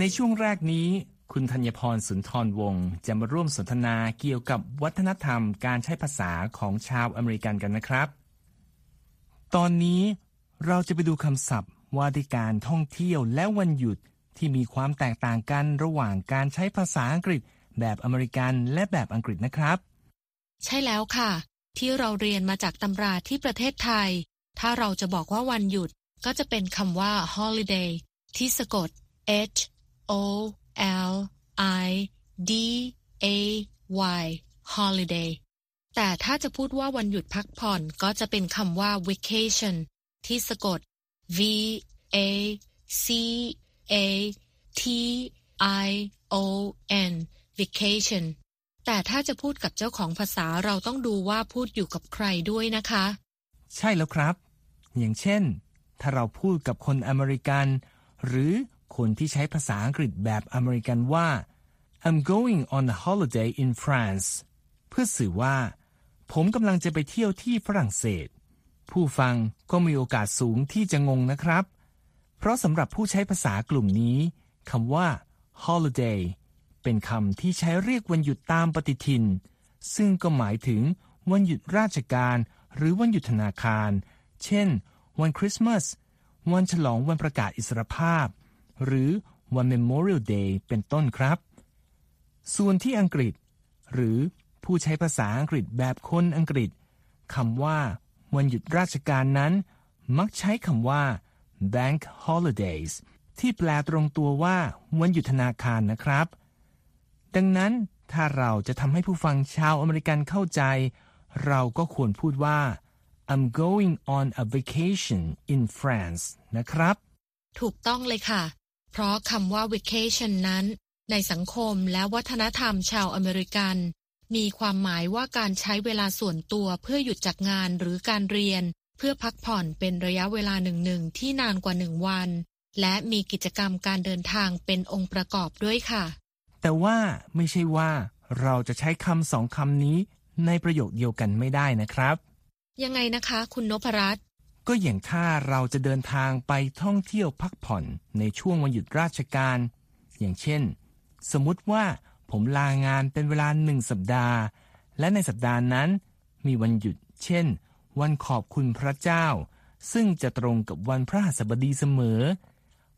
ในช่วงแรกนี้ คุณธัญพรสุนทรวงศ์จะมาร่วมสนทนาเกี่ยวกับวัฒนธรรมการใช้ภาษาของชาวอเมริกันกันนะครับ ตอนนี้เราจะไปดูคำศัพท์ว่าด้วยการท่องเที่ยวและวันหยุดที่มีความแตกต่างกันระหว่างการใช้ภาษาอังกฤษ แบบอเมริกันและแบบอังกฤษนะครับ ใช่แล้วค่ะ ที่เราเรียนมาจากตำราที่ประเทศไทย ถ้าเราจะบอกว่าวันหยุดก็จะเป็นคำว่า holiday ที่สะกด h o l i d a y holiday แต่ถ้าจะพูดว่าวันหยุดพักผ่อนก็จะเป็นคำว่า vacation ที่สะกด v a c a t i o n vacation แต่ถ้าจะพูดกับเจ้าของภาษาเราต้องดูว่าพูดอยู่กับใครด้วยนะคะ ใช่แล้วครับ อย่างเช่น ถ้าเราพูดกับคนอเมริกัน หรือ คนที่ใช้ภาษาอังกฤษแบบอเมริกันว่า I'm going on a holiday in France เพื่อสื่อว่า ผมกำลังจะไปเที่ยวที่ฝรั่งเศส ผู้ฟังก็มีโอกาสสูงที่จะงงนะครับ เพราะสำหรับผู้ใช้ภาษากลุ่มนี้คำว่า holiday เป็นคำที่ใช้เรียกวันหยุดตามปฏิทิน ซึ่งก็หมายถึงวันหยุดราชการหรือวันหยุดธนาคาร เช่น วันคริสต์มาส วันฉลองวันประกาศอิสรภาพ หรือวัน Memorial Day เป็นต้นครับ ส่วนที่อังกฤษ หรือผู้ใช้ภาษาอังกฤษแบบคนอังกฤษคำว่า วันหยุดราชการนั้น มักใช้คำว่า bank holidays ที่แปลตรงตัวว่าวันหยุดธนาคารนะครับ ดังนั้นถ้าเราจะทำให้ผู้ฟังชาวอเมริกันเข้าใจ เราก็ควรพูดว่า I'm going on a vacation in France นะครับ ถูกต้องเลยค่ะ เพราะคำว่า vacation นั้น ในสังคมและวัฒนธรรมชาวอเมริกัน มีความหมายว่าการใช้เวลาส่วนตัวเพื่อหยุดจากงานหรือการเรียน เพื่อพักผ่อนเป็นระยะเวลาหนึ่งๆที่นานกว่าหนึ่งวัน และมีกิจกรรมการเดินทางเป็นองค์ประกอบด้วยค่ะ แต่ว่าไม่ใช่ว่าเราจะใช้คำสองคำนี้ในประโยคเดียวกันไม่ได้นะครับ ยังไงนะคะ คุณนพรัตน์ ก็อย่างถ้าเราจะเดินทางไปท่องเที่ยวพักผ่อนในช่วงวันหยุดราชการ อย่างเช่น สมมุติว่าผมลางานเป็นเวลาหนึ่งสัปดาห์ และในสัปดาห์นั้น มีวันหยุด เช่น วันขอบคุณพระเจ้า ซึ่งจะตรงกับวันพระหัสบดีเสมอ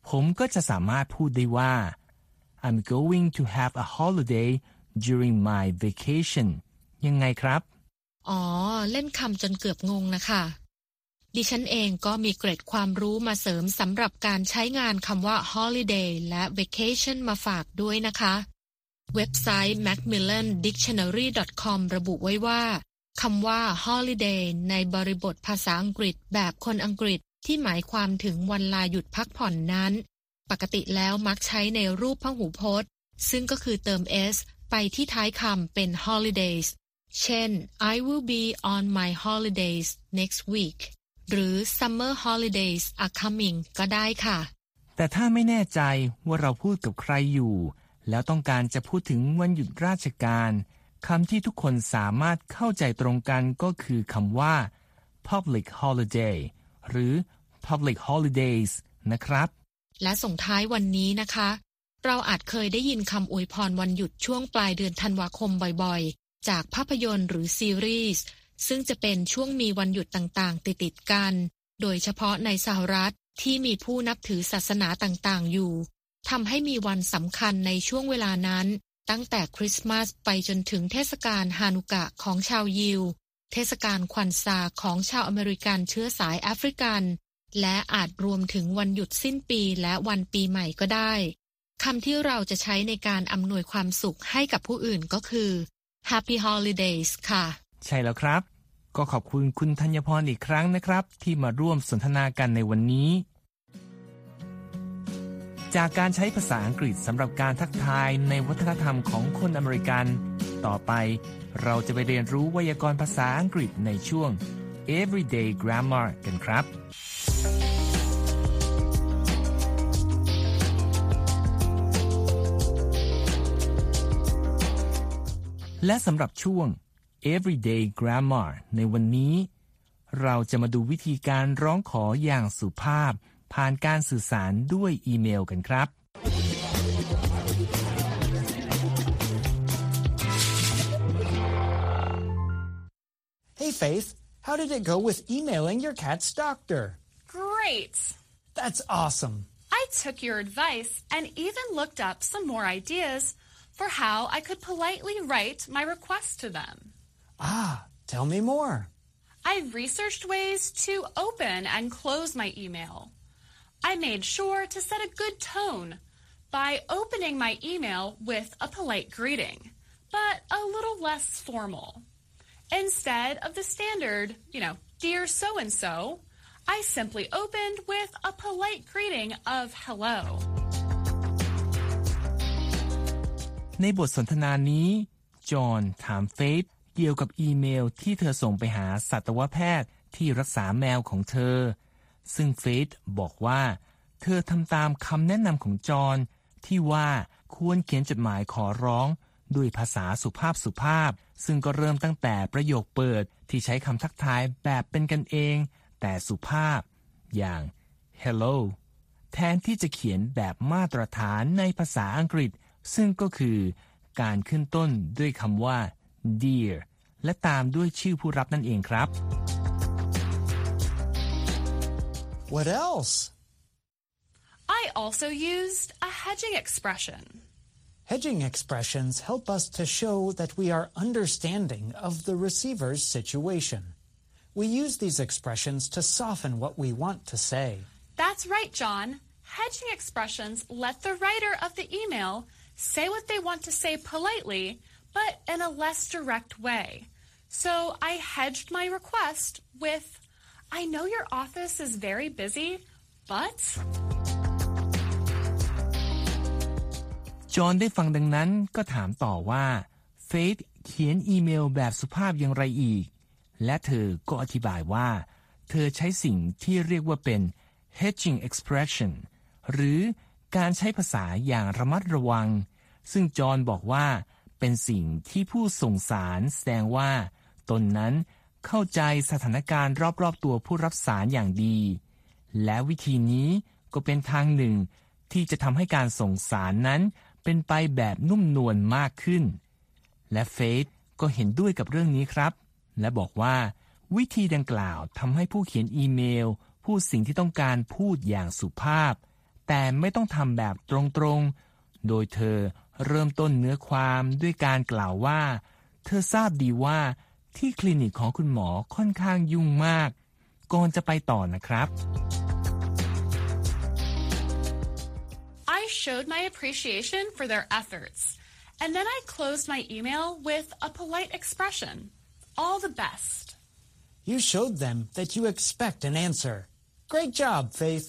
ผมก็จะสามารถพูดได้ว่า I'm going to have a holiday during my vacation ยังไงครับ อ๋อ เล่นคำจนเกือบงงนะคะ ดิฉันเองก็มีเกร็ดความรู้มาเสริมสำหรับการใช้งานคำว่า holiday และ vacation มาฝากด้วยนะคะ เว็บไซต์ macmillandictionary.com ระบุไว้ว่าคำว่า holiday ในบริบทภาษาอังกฤษแบบคนอังกฤษที่หมายความถึงวันลาหยุดพักผ่อนนั้น ปกติแล้วมักใช้ในรูปพหูพจน์ ซึ่งก็คือเติม s ไปที่ท้ายคำเป็น holidays เช่น I will be on my holidays next week หรือ summer holidays are coming ก็ได้ค่ะ แต่ถ้าไม่แน่ใจว่าเราพูดกับใครอยู่ แล้วต้องการจะพูดถึงวันหยุดราชการคำที่ทุกคนสามารถเข้าใจตรงกันก็คือคำว่า public holiday หรือ public holidays นะครับ และส่งท้ายวันนี้นะคะ เราอาจเคยได้ยินคำอวยพรวันหยุดช่วงปลายเดือนธันวาคมบ่อยๆ จากภาพยนตร์หรือซีรีส์ ซึ่งจะเป็นช่วงมีวันหยุดต่างๆ ติดๆกัน โดยเฉพาะในสหรัฐที่มีผู้นับถือศาสนาต่างๆ อยู่ทำให้มีวันสำคัญในช่วงเวลานั้น ตั้งแต่คริสต์มาสไปจนถึงเทศกาลฮานุกะของชาวยิว เทศกาลควันซาของชาวอเมริกันเชื้อสายแอฟริกัน และอาจรวมถึงวันหยุดสิ้นปีและวันปีใหม่ก็ได้คำที่เราจะใช้ในการอำนวยความสุขให้กับผู้อื่นก็คือ Happy Holidays ค่ะ ใช่แล้วครับ ก็ขอบคุณคุณธัญพรอีกครั้งนะครับ ที่มาร่วมสนทนากันในวันนี้ จากการใช้ภาษาอังกฤษสำหรับการทักทายในวัฒนธรรมของคนอเมริกัน ต่อไปเราจะไปเรียนรู้ไวยากรณ์ภาษาอังกฤษในช่วง Everyday Grammar กันครับ และสำหรับช่วง Everyday Grammar ในวันนี้ เราจะมาดูวิธีการร้องขออย่างสุภาพ ผ่านการสื่อสารด้วยอีเมลกันครับ Hey, Faith, how did it go with emailing your cat's doctor? Great! That's awesome. I took your advice and even looked up some more ideas for how I could politely write my request to them. Ah, tell me more. I researched ways to open and close my email. I made sure to set a good tone by opening my email with a polite greeting, but a little less formal. Instead of the standard, you know, dear so and so, I simply opened with a polite greeting of hello. ในบทสนทนานี้ จอห์นถามเฟธ เกี่ยวกับอีเมลที่เธอส่งไปหาสัตวแพทย์ที่รักษาแมวของเธอ ซึ่งเฟธบอกว่า เธอทำตามคำแนะนำของจอห์นที่ว่าควรเขียนจดหมายขอร้องด้วยภาษาสุภาพสุภาพ ซึ่งก็เริ่มตั้งแต่ประโยคเปิดที่ใช้คำทักทายแบบเป็นกันเอง แต่สุภาพ อย่าง hello แทนที่จะเขียนแบบมาตรฐานในภาษาอังกฤษ ซึ่งก็คือการขึ้นต้นด้วยคำว่า dear และตามด้วยชื่อผู้รับนั่นเองครับ What else? I also used a hedging expression. Hedging expressions help us to show that we are understanding of the receiver's situation. We use these expressions to soften what we want to say. That's right, John. Hedging expressions let the writer of the email say what they want to say politely, but in a less direct way. So I hedged my request with, I know your office is very busy, but จอห์นได้ฟังดังนั้นก็ถามต่อว่าเฟธเขียนอีเมลแบบสุภาพอย่างไรอีก และเธอก็อธิบายว่า เธอใช้สิ่งที่เรียกว่าเป็น hedging expression หรือการใช้ภาษาอย่างระมัดระวัง ซึ่งจอห์นบอกว่า เป็นสิ่งที่ผู้ส่งสารแสดงว่า ตนนั้นเข้าใจสถานการณ์รอบๆตัวผู้รับสารอย่างดี และวิธีนี้ก็เป็นทางหนึ่ง ที่จะทำให้การส่งสารนั้นเป็นไปแบบนุ่มนวลมากขึ้น และเฟธก็เห็นด้วยกับเรื่องนี้ครับ และบอกว่า วิธีดังกล่าวทำให้ผู้เขียนอีเมล พูดสิ่งที่ต้องการพูดอย่างสุภาพ แต่ไม่ต้องทำแบบตรงๆ โดยเธอ เริ่มต้นเนื้อความด้วยการกล่าวว่า เธอทราบดีว่าที่คลินิกของคุณหมอค่อนข้างยุ่งมาก ก่อนจะไปต่อนะครับ I showed my appreciation for their efforts. And then I closed my email with a polite expression. All the best. You showed them that you expect an answer. Great job, Faith.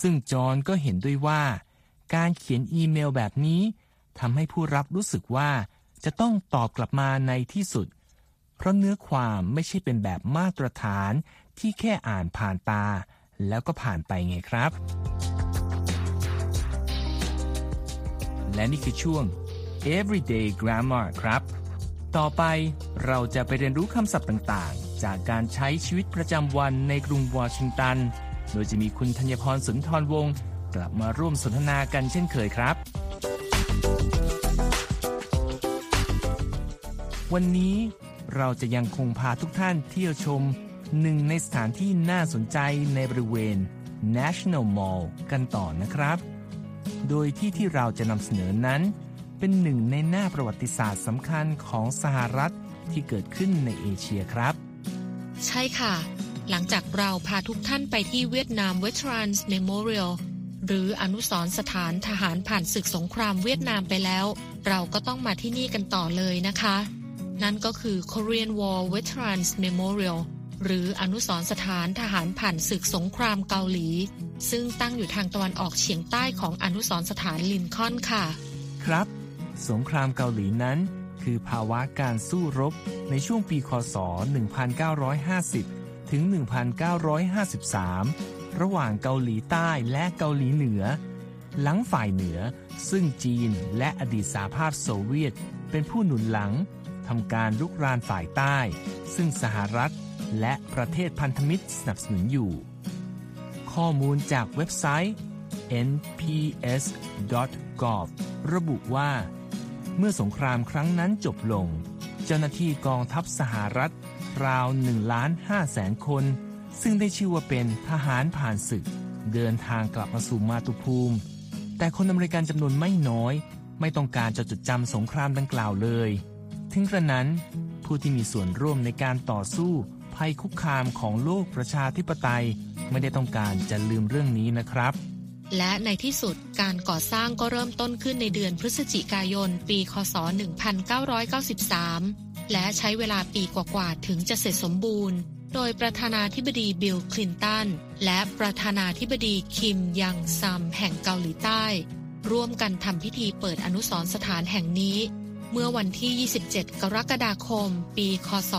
ซึ่งจอห์นก็เห็นด้วยว่า การเขียนอีเมลแบบนี้ทำให้ผู้รับรู้สึกว่าจะต้องตอบกลับมาในที่สุด เพราะเนื้อความไม่ใช่เป็นแบบมาตรฐานที่แค่อ่านผ่านตา แล้วก็ผ่านไปไงครับ และนี่คือช่วง everyday grammar ครับ ต่อไปเราจะไปเรียนรู้คำศัพท์ต่างๆ จากการใช้ชีวิตประจำวันในกรุงวอชิงตัน โดยจะมีคุณธัญพรสุนทรวงศ์กลับมาร่วมสนทนากันเช่นเคยครับ วันนี้เราจะยังคงพาทุกท่านเที่ยวชมหนึ่งในสถานที่น่าสนใจในบริเวณ National Mall กันต่อนะครับ โดยที่ที่เราจะนำเสนอนั้น เป็นหนึ่งในหน้าประวัติศาสตร์สำคัญของสหรัฐที่เกิดขึ้นในเอเชียครับ ใช่ค่ะ หลังจากเราพาทุกท่านไปที่เวียดนาม Veterans Memorial หรืออนุสรณ์สถานทหารผ่านศึกสงครามเวียดนามไปแล้ว เราก็ต้องมาที่นี่กันต่อเลยนะคะ นั่นก็คือ Korean War Veterans Memorial หรืออนุสรณ์สถานทหารผ่านศึกสงครามเกาหลี ซึ่งตั้งอยู่ทางตะวันออกเฉียงใต้ของอนุสรณ์สถานลินคอล์นค่ะ ครับ สงครามเกาหลีนั้น คือภาวะการสู้รบในช่วงปีคศ 1950 ถึง 1953 ระหว่างเกาหลีใต้และเกาหลีเหนือ หลังฝ่ายเหนือ ซึ่งจีนและอดีตสหภาพโซเวียต เป็นผู้หนุนหลังทำการลุกรานฝ่ายใต้ ซึ่งสหรัฐและประเทศพันธมิตรสนับสนุนอยู่ ข้อมูลจากเว็บไซต์ nps.gov ระบุว่า เมื่อสงครามครั้งนั้นจบลง เจ้าหน้าที่กองทัพสหรัฐ ราว1ล้าน5แสนคน ซึ่งได้ชื่อว่าเป็นทหารผ่านศึก เดินทางกลับมาสู่มาตุภูมิ แต่คนอเมริกันจำนวนไม่น้อย ไม่ต้องการจะจดจำสงครามดังกล่าวเลย ถึงกระนั้น ผู้ที่มีส่วนร่วมในการต่อสู้ภัยคุกคามของโลกประชาธิปไตย ไม่ได้ต้องการจะลืมเรื่องนี้นะครับและในที่สุดการก่อสร้างก็เริ่มต้นขึ้นในเดือนพฤศจิกายน ปี คศ 1993 และใช้เวลาปีกว่าๆถึงจะเสร็จสมบูรณ์ โดยประธานาธิบดีบิลคลินตันและประธานาธิบดีคิมยังซัมแห่งเกาหลีใต้ ร่วมกันทำพิธีเปิดอนุสรณ์สถานแห่งนี้ เมื่อวันที่ 27 กรกฎาคม ปีคศ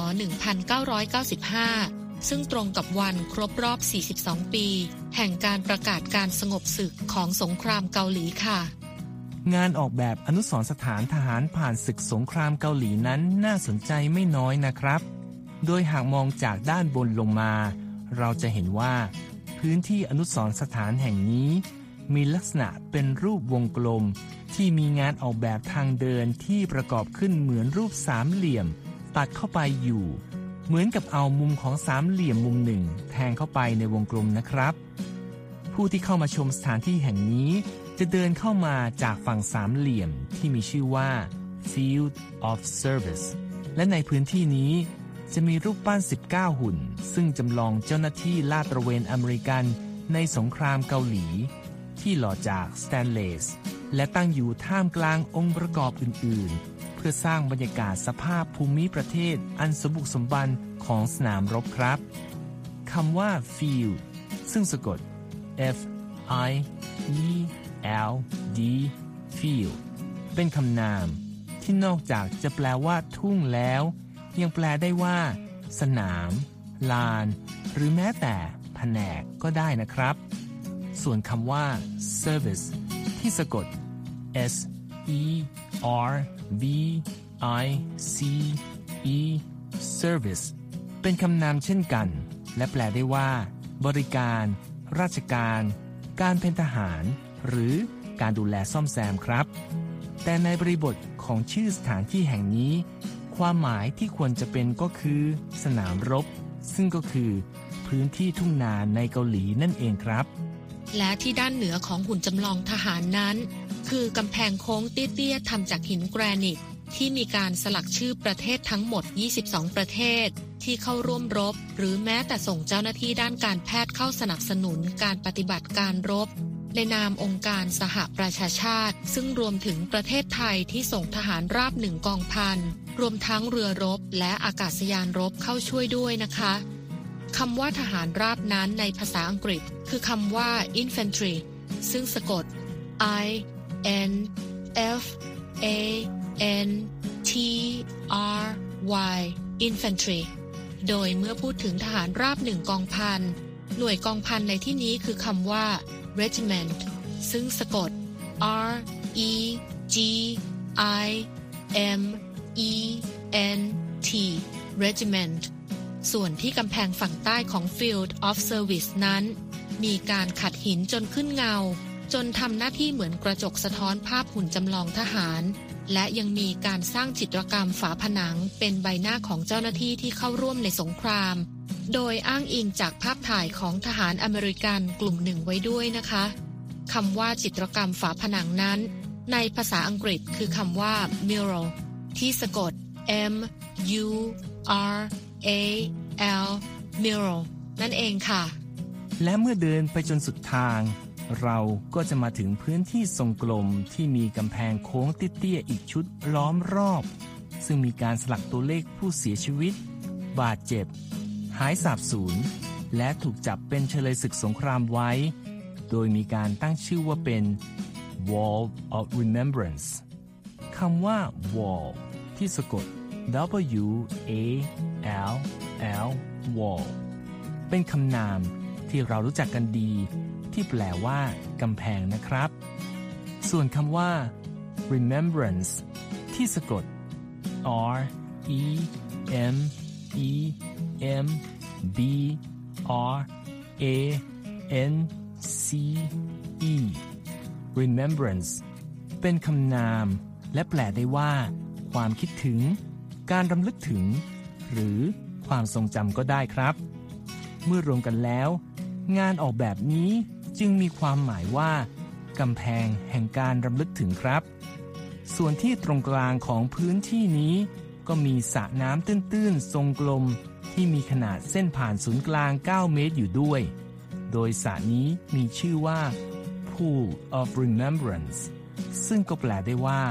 1995 ซึ่งตรงกับวันครบรอบ 42 ปี แห่งการประกาศการสงบศึกของสงครามเกาหลีค่ะ งานออกแบบอนุสรสถานทหารผ่านศึกสงครามเกาหลีนั้นน่าสนใจไม่น้อยนะครับ โดยหากมองจากด้านบนลงมา เราจะเห็นว่า พื้นที่อนุสรสถานแห่งนี้ มีลักษณะเป็นรูปวงกลม ที่มีงานออกแบบทางเดินที่ประกอบขึ้นเหมือนรูปสามเหลี่ยม ตัดเข้าไปอยู่ เหมือนกับเอามุมของสามเหลี่ยมมุมหนึ่ง แทงเข้าไปในวงกลมนะครับ ผู้ที่เข้ามาชมสถานที่แห่งนี้ จะเดินเข้ามาจากฝั่งสามเหลี่ยมที่มีชื่อว่า Field of Service และในพื้นที่นี้จะมีรูปปั้น 19 หุ่น ซึ่งจำลองเจ้าหน้าที่ลาดตระเวนอเมริกันในสงครามเกาหลี ที่หล่อจากสแตนเลส และตั้งอยู่ท่ามกลางองค์ประกอบอื่น ๆ เพื่อสร้างบรรยากาศสภาพภูมิประเทศอันสมบุกสมบันของสนามรบครับคำว่า field ซึ่งสะกด F I E L D field เป็นคำนาม ที่นอกจากจะแปลว่าทุ่งแล้ว ยังแปลได้ว่า สนาม ลาน หรือแม้แต่แผนกก็ได้นะครับ ส่วนคำว่า service ที่สะกด S E R V I C E service เป็นคำนามเช่นกัน และแปลได้ว่า บริการ ราชการ การเป็นทหาร หรือการดูแลซ่อมแซมครับ แต่ในบริบทของชื่อสถานที่แห่งนี้ ความหมายที่ควรจะเป็นก็คือ สนามรบ ซึ่งก็คือ พื้นที่ทุ่งนาในเกาหลีนั่นเองครับ และที่ด้านเหนือของหุ่นจำลองทหารนั้น คือกำแพงโค้งเตี้ยๆทำจากหินแกรนิตที่มีการสลักชื่อประเทศทั้งหมด 22 ประเทศ ที่เข้าร่วมรบ หรือแม้แต่ส่งเจ้าหน้าที่ด้านการแพทย์เข้าสนับสนุนการปฏิบัติการรบ ในนามองค์การสหประชาชาติ ซึ่งรวมถึงประเทศไทยที่ส่งทหารราบหนึ่งกองพัน รวมทั้งเรือรบและอากาศยานรบเข้าช่วยด้วยนะคะคำว่าทหารราบนั้นในภาษาอังกฤษ คือคำว่า infantry ซึ่งสะกด I N F A N T R Y infantry โดยเมื่อพูดถึงทหารราบหนึ่งกองพัน หน่วยกองพันในที่นี้คือคำว่า regiment ซึ่งสะกด R E G I M E N T regiment ส่วนที่กำแพงฝั่งใต้ของ Field of Service นั้น มีการขัดหินจนขึ้นเงา จนทำหน้าที่เหมือนกระจกสะท้อนภาพหุ่นจำลองทหาร และยังมีการสร้างจิตรกรรมฝาผนังเป็นใบหน้าของเจ้าหน้าที่ที่เข้าร่วมในสงคราม โดยอ้างอิงจากภาพถ่ายของทหารอเมริกันกลุ่มหนึ่งไว้ด้วยนะคะคำว่าจิตรกรรมฝาผนังนั้น ในภาษาอังกฤษคือคำว่า mural ที่สะกด M U R A L mural นั่นเองค่ะ และเมื่อเดินไปจนสุดทาง เราก็จะมาถึงพื้นที่ทรงกลมที่มีกำแพงโค้งเตี้ยๆอีกชุดล้อมรอบ ซึ่งมีการสลักตัวเลขผู้เสียชีวิต บาดเจ็บ หายสาบสูญ และถูกจับเป็นเฉลยศึกสงครามไว้ โดยมีการตั้งชื่อว่าเป็น Wall of Remembrance คำว่า wall ที่สะกด W A L L wall เป็นคำนามที่เรารู้จักกันดี ที่แปลว่ากำแพงนะครับ ส่วนคำว่า remembrance ที่สะกด R E M E M B R A N C E remembrance เป็นคำนาม และแปลได้ว่า ความคิดถึง การรำลึกถึง หรือความทรงจำก็ได้ครับ เมื่อรวมกันแล้ว งานออกแบบนี้จึงมีความหมายว่ากำแพงแห่งการรำลึกถึงครับ ส่วนที่ตรงกลางของพื้นที่นี้ ก็มีสระน้ำตื้นๆ ทรงกลม ที่มีขนาดเส้นผ่านศูนย์กลาง 9 เมตรอยู่ด้วย โดยสระนี้มีชื่อว่า Pool of Remembrance ซึ่งก็แปลได้ว่า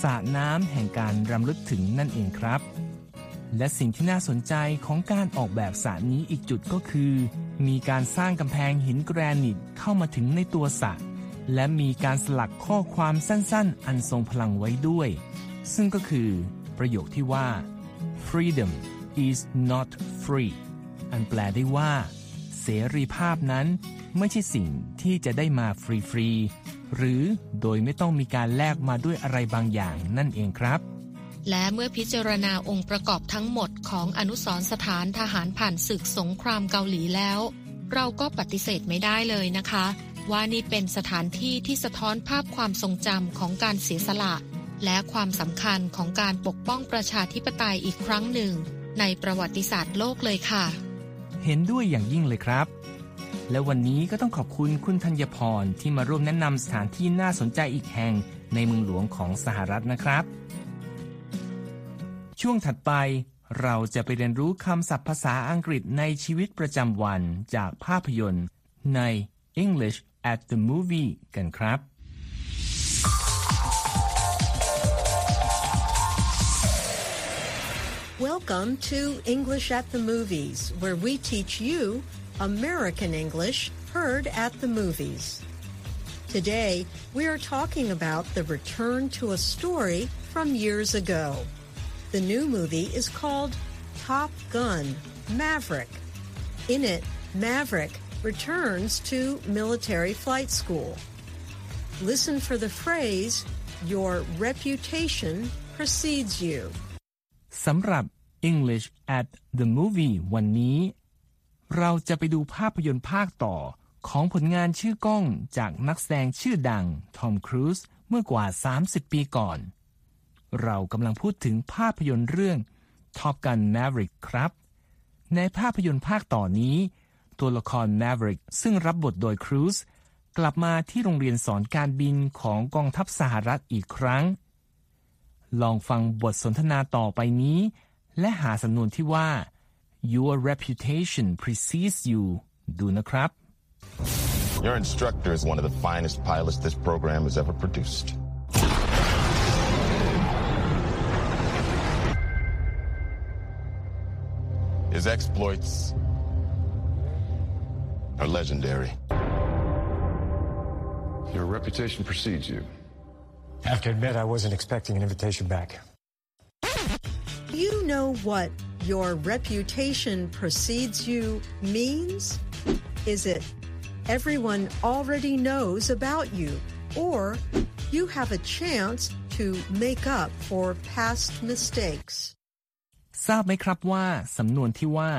สระน้ำแห่งการรำลึกถึงนั่นเองครับ และสิ่งที่น่าสนใจของการออกแบบสระนี้อีกจุดก็คือ มีการสร้างกำแพงหินแกรนิตเข้ามาถึงในตัวสระและมีการสลักข้อความสั้นๆ อันทรงพลังไว้ด้วย ซึ่งก็คือ ประโยคที่ว่า freedom is not free อันแปลได้ว่า เสรีภาพนั้นไม่ใช่สิ่งที่จะได้มาฟรีๆ หรือโดยไม่ต้องมีการแลกมาด้วยอะไรบางอย่างนั่นเองครับ และเมื่อพิจารณาองค์ประกอบทั้งหมดของอนุสรณ์สถานทหารผ่านศึกสงครามเกาหลีแล้ว เราก็ปฏิเสธไม่ได้เลยนะคะ ว่านี่เป็นสถานที่ที่สะท้อนภาพความทรงจำของการเสียสละ และความสำคัญของการปกป้องประชาธิปไตยอีกครั้งหนึ่ง ในประวัติศาสตร์โลกเลยค่ะ เห็นด้วยอย่างยิ่งเลยครับ และวันนี้ก็ต้องขอบคุณคุณธัญพรที่มาร่วมแนะนำสถานที่น่าสนใจอีกแห่งในเมืองหลวงของสหรัฐนะครับ ช่วงถัดไปเราจะไปเรียนรู้คำศัพท์ภาษาอังกฤษในชีวิตประจำวันจากภาพยนตร์ใน English at the Movie กันครับ Welcome to English at the Movies, where we teach you American English heard at the movies. Today, we are talking about the return to a story from years ago. The new movie is called Top Gun Maverick. In it, Maverick returns to military flight school. Listen for the phrase, Your reputation precedes you. สำหรับ English at the Movie วันนี้ เราจะไปดูภาพยนตร์ภาคต่อของผลงานชื่อกล้องจากนักแสดงชื่อดัง ทอมครูซเมื่อกว่า 30 ปีก่อน เรากำลังพูดถึงภาพยนตร์เรื่อง Top Gun Maverick ครับ ในภาพยนตร์ภาคต่อนนี้ ตัวละคร Maverick ซึ่งรับบทโดยครูซกลับมาที่โรงเรียนสอนการบินของกองทัพสหรัฐอีกครั้ง ลองฟังบทสนทนาต่อไปนี้ และหาสำนวนที่ว่า your reputation precedes you ดูนะครับ Your instructor is one of the finest pilots this program has ever produced. His exploits are legendary. Your reputation precedes you. I have to admit, I wasn't expecting an invitation back. You know what your reputation precedes you means? Is it everyone already knows about you, or you have a chance to make up for past mistakes? ทราบไหมครับว่าสำนวนที่ว่า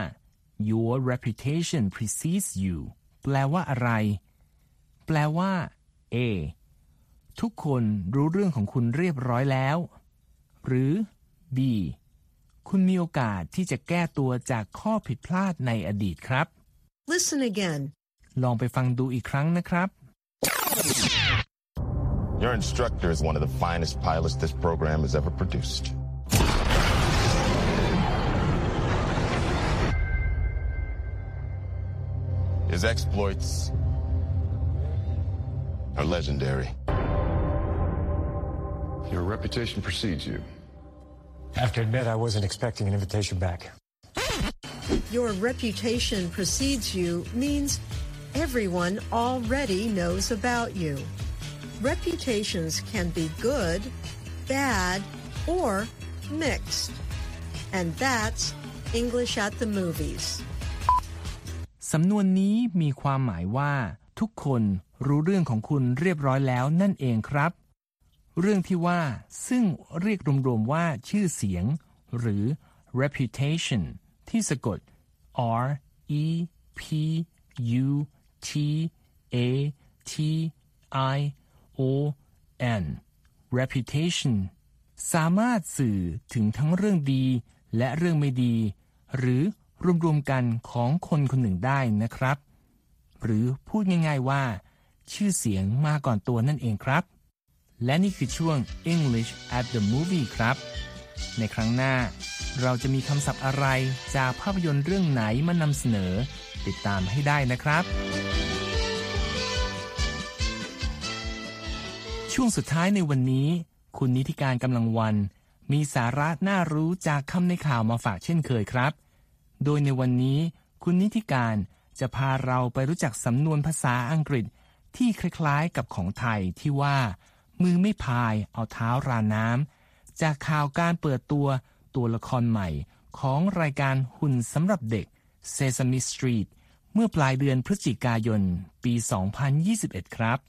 your reputation precedes you แปลว่าอะไร แปลว่า A ทุกคนรู้เรื่องของคุณเรียบร้อยแล้ว หรือ B คุณมีโอกาสที่จะแก้ตัวจากข้อผิดพลาดในอดีตครับ Listen again. ลองไปฟังดูอีกครั้งนะครับ Your instructor is one of the finest pilots this program has ever produced. His exploits are legendary. Your reputation precedes you. I have to admit, I wasn't expecting an invitation back. Your reputation precedes you means everyone already knows about you. Reputations can be good, bad, or mixed. And that's English at the movies. สำนวนนี้มีความหมายว่า ทุกคนรู้เรื่องของคุณเรียบร้อยแล้วนั่นเองครับ เรื่องที่ว่าซึ่งเรียกรวมๆว่าชื่อเสียง หรือ reputation ที่สะกด R E P U T A T I O N reputation สามารถสื่อถึงทั้งเรื่องดีและเรื่องไม่ดี หรือรวมๆกันของคนคนหนึ่งได้นะครับ หรือพูดง่ายๆว่า ชื่อเสียงมาก่อนตัวนั่นเองครับ และนี่คือช่วง English at the movie ครับ ในครั้งหน้า เราจะมีคำศัพท์อะไรจากภาพยนตร์เรื่องไหนมานำเสนอ ติดตามให้ได้นะครับ ช่วงสุดท้ายในวันนี้ คุณนิติการกำลังวัน มีสาระน่ารู้จากคำในข่าวมาฝากเช่นเคยครับ โดยในวันนี้ คุณนิติการจะพาเราไปรู้จักสำนวนภาษาอังกฤษที่คล้ายๆ กับของไทยที่ว่า มือไม่พายเอาเท้าราน้ำจากข่าวการเปิดตัวตัวละครใหม่ของรายการหุ่นสำหรับเด็ก Sesame Street เมื่อปลายเดือนพฤศจิกายน ปี 2021 ครับ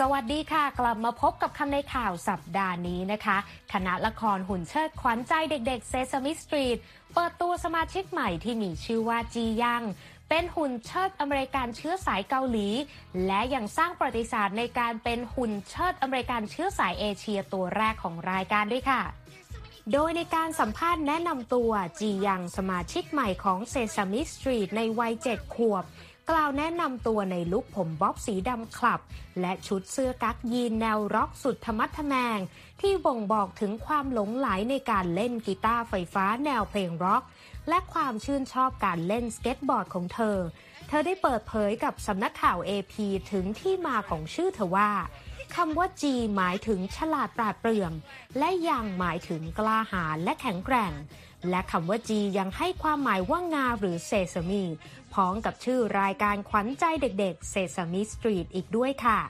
สวัสดีค่ะ กลับมาพบกับคำในข่าวสัปดาห์นี้นะคะ คณะละครหุ่นเชิดขวัญใจเด็กๆ Sesame Street เปิดตัวสมาชิกใหม่ที่มีชื่อว่าจียัง เป็นหุ่นเชิดอเมริกันเชื้อสายเกาหลี และยังสร้างประวัติศาสตร์ในการเป็นหุ่นเชิดอเมริกันเชื้อสายเอเชียตัวแรกของรายการด้วยค่ะ โดยในการสัมภาษณ์แนะนำตัวจียังสมาชิกใหม่ของ Sesame Street ในวัย7ขวบกล่าวแนะนำตัวในลุคผมบ๊อบสีดำขลับ และชุดเสื้อกั๊กยีนแนวร็อกสุดทะมัดทะแมง ที่บ่งบอกถึงความหลงใหลในการเล่นกีตาร์ไฟฟ้าแนวเพลงร็อก และความชื่นชอบการเล่นสเก็ตบอร์ดของเธอ เธอได้เปิดเผยกับสำนักข่าว AP ถึงที่มาของชื่อเธอว่าคำว่า G หมายถึงฉลาดปราดเปรื่อง และยังหมายถึงกล้าหาญและแข็งแกร่ง และคำว่า G ยังให้ความหมายว่างาหรือเซซามีพ้องกับชื่อรายการขวัญใจเด็กๆ Sesame Street อีกด้วยค่ะ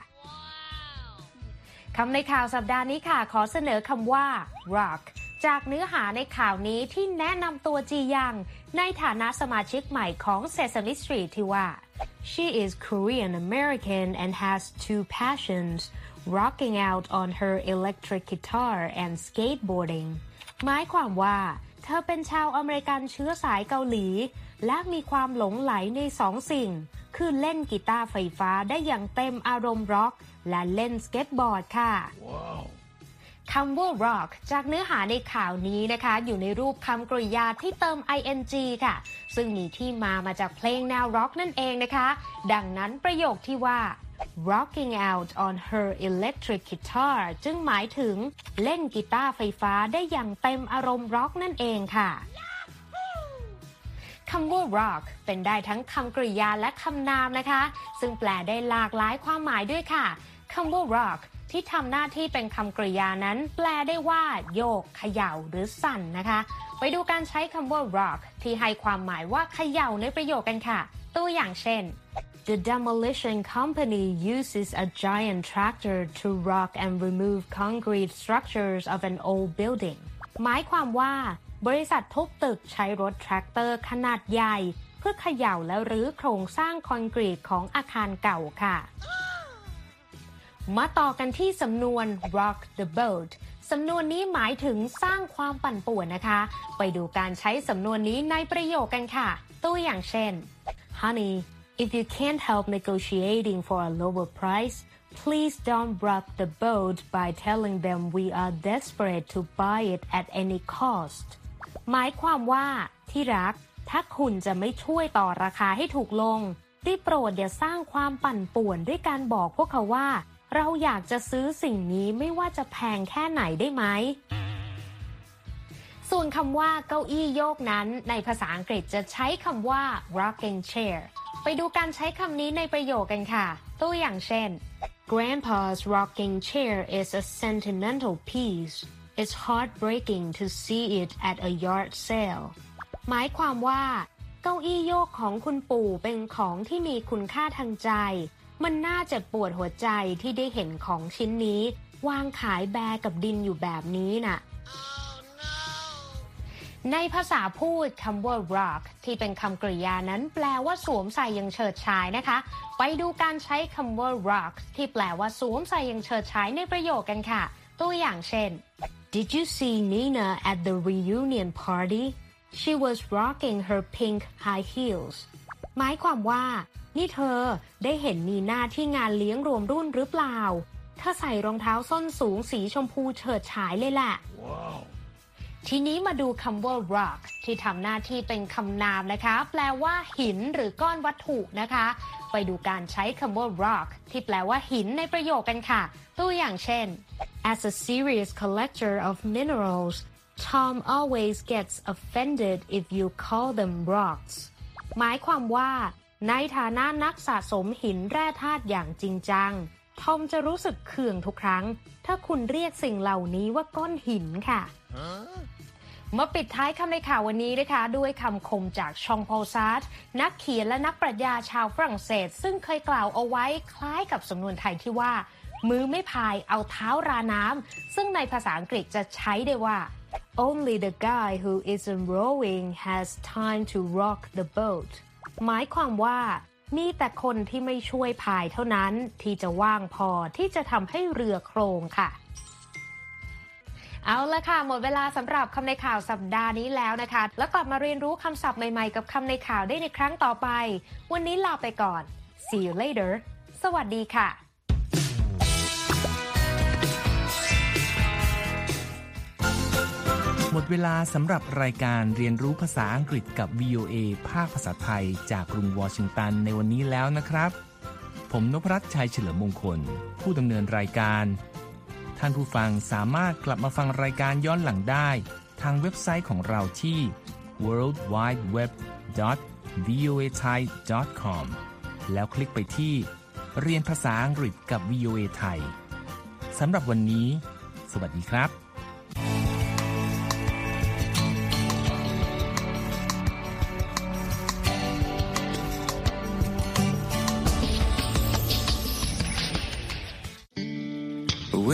คำในข่าวสัปดาห์นี้ค่ะ ขอเสนอคำว่า rock จากเนื้อหาในข่าวนี้ที่แนะนำตัวจียัง ในฐานะสมาชิกใหม่ของ Sesame Street ที่ว่า She is Korean American and has two passions rocking out on her electric guitar and skateboarding หมายความว่า เธอเป็นชาวอเมริกันเชื้อสายเกาหลี และมีความหลงใหลในสองสิ่ง คือเล่นกีตาร์ไฟฟ้าได้อย่างเต็มอารมณ์ร็อก และเล่นสเก็ตบอร์ดค่ะ คำว่า rock จากเนื้อหาในข่าวนี้นะคะ อยู่ในรูปคำกริยาที่เติม ing ค่ะ ซึ่งมีที่มามาจากเพลงแนวร็อกนั่นเองนะคะ ดังนั้นประโยคที่ว่า rocking out on her electric guitar จึงหมายถึงเล่นกีตาร์ไฟฟ้าได้อย่างเต็มอารมณ์ร็อกนั่นเองค่ะคำว่า rock เป็นได้ทั้งคำกริยาและคำนามนะคะ ซึ่งแปลได้หลากหลายความหมายด้วยค่ะคำว่า rock ที่ทำหน้าที่เป็นคำกริยานั้น แปลได้ว่า โยกเขย่าหรือสั่นนะคะ ไปดูการใช้คำว่า rock ที่ให้ความหมายว่าเขย่าในประโยคกันค่ะ ตัวอย่างเช่น The demolition company uses a giant tractor to rock and remove concrete structures of an old building หมายความว่า บริษัททุบตึกใช้รถแทรกเตอร์ขนาดใหญ่ เพื่อเขย่าและรื้อโครงสร้างคอนกรีตของอาคารเก่าค่ะ มาต่อกันที่สำนวน rock the boat สำนวนนี้หมายถึงสร้างความปั่นป่วนนะคะ ไปดูการใช้สำนวนนี้ในประโยคกันค่ะ ตัวอย่างเช่น honey if you can't help negotiating for a lower price please don't rock the boat by telling them we are desperate to buy it at any cost หมายความว่าที่รัก ถ้าคุณจะไม่ช่วยต่อราคาให้ถูกลงได้โปรดอย่าสร้างความปั่นป่วนด้วยการบอกพวกเขาว่า เราอยากจะซื้อสิ่งนี้ไม่ว่าจะแพงแค่ไหนได้ไหม ส่วนคำว่าเก้าอี้โยกนั้น ในภาษาอังกฤษจะใช้คำว่า rocking chair ไปดูการใช้คำนี้ในประโยคกันค่ะ ตัวอย่างเช่น Grandpa's rocking chair is a sentimental piece It's heartbreaking to see it at a yard sale หมายความว่า เก้าอี้โยกของคุณปู่เป็นของที่มีคุณค่าทางใจ มันน่าจะปวดหัวใจที่ได้เห็นของชิ้นนี้ วางขายแบกับดินอยู่แบบนี้น่ะในภาษาพูดคำว่า rock ที่เป็นคำกริยานั้นแปลว่าสวมใส่อย่างเฉิดฉายนะคะ ไปดูการใช้คำว่า rock ที่แปลว่าสวมใส่อย่างเฉิดฉายในประโยคกันค่ะ ตัวอย่างเช่น Did you see Nina at the reunion party? She was rocking her pink high heels. หมายความว่า นี่เธอได้เห็นนีน่าที่งานเลี้ยงรวมรุ่นหรือเปล่า เธอใส่รองเท้าส้นสูงสีชมพูเฉิดฉายเลยแหละ wow. ทีนี้มาดูคำว่า rock ที่ทำหน้าที่เป็นคำนามนะคะ แปลว่าหินหรือก้อนวัตถุนะคะ ไปดูการใช้คำว่า rock ที่แปลว่าหินในประโยคกันค่ะ ตัวอย่างเช่น As a serious collector of minerals Tom always gets offended if you call them rocks หมายความว่า ในฐานะนักสะสมหินแร่ธาตุอย่างจริงจัง ทอมจะรู้สึกเคืองทุกครั้ง ถ้าคุณเรียกสิ่งเหล่านี้ว่าก้อนหินค่ะมาปิดท้ายคำในข่าววันนี้นะคะ ด้วยคำคมจากชองโพซาร์นักเขียนและนักปรัชญาชาวฝรั่งเศส ซึ่งเคยกล่าวเอาไว้คล้ายกับสำนวนไทยที่ว่า มือไม่พายเอาเท้าราน้ำซึ่งในภาษาอังกฤษจะใช้ได้ว่า only the guy who isn't rowing has time to rock the boat หมายความว่ามีแต่คนที่ไม่ช่วยพายเท่านั้นที่จะว่างพอที่จะทำให้เรือโครงค่ะ เอาละค่ะ หมดเวลาสำหรับคำในข่าวสัปดาห์นี้แล้วนะคะ แล้วกลับมาเรียนรู้คำศัพท์ใหม่ๆ กับคำในข่าวได้ในครั้งต่อไป วันนี้ลาไปก่อน see you later สวัสดีค่ะ หมดเวลาสำหรับรายการเรียนรู้ภาษาอังกฤษกับ VOA ภาคภาษาไทย จากกรุงวอชิงตันในวันนี้แล้วนะครับ ผมนพรัตน์ชัยเฉลิมมงคล ผู้ดำเนินรายการ ท่านผู้ฟังสามารถกลับมาฟังรายการย้อนหลังได้ ทางเว็บไซต์ของเราที่ world wide web voa thai com แล้วคลิกไปที่เรียนภาษาอังกฤษกับ VOA ไทยสำหรับวันนี้ สวัสดีครับ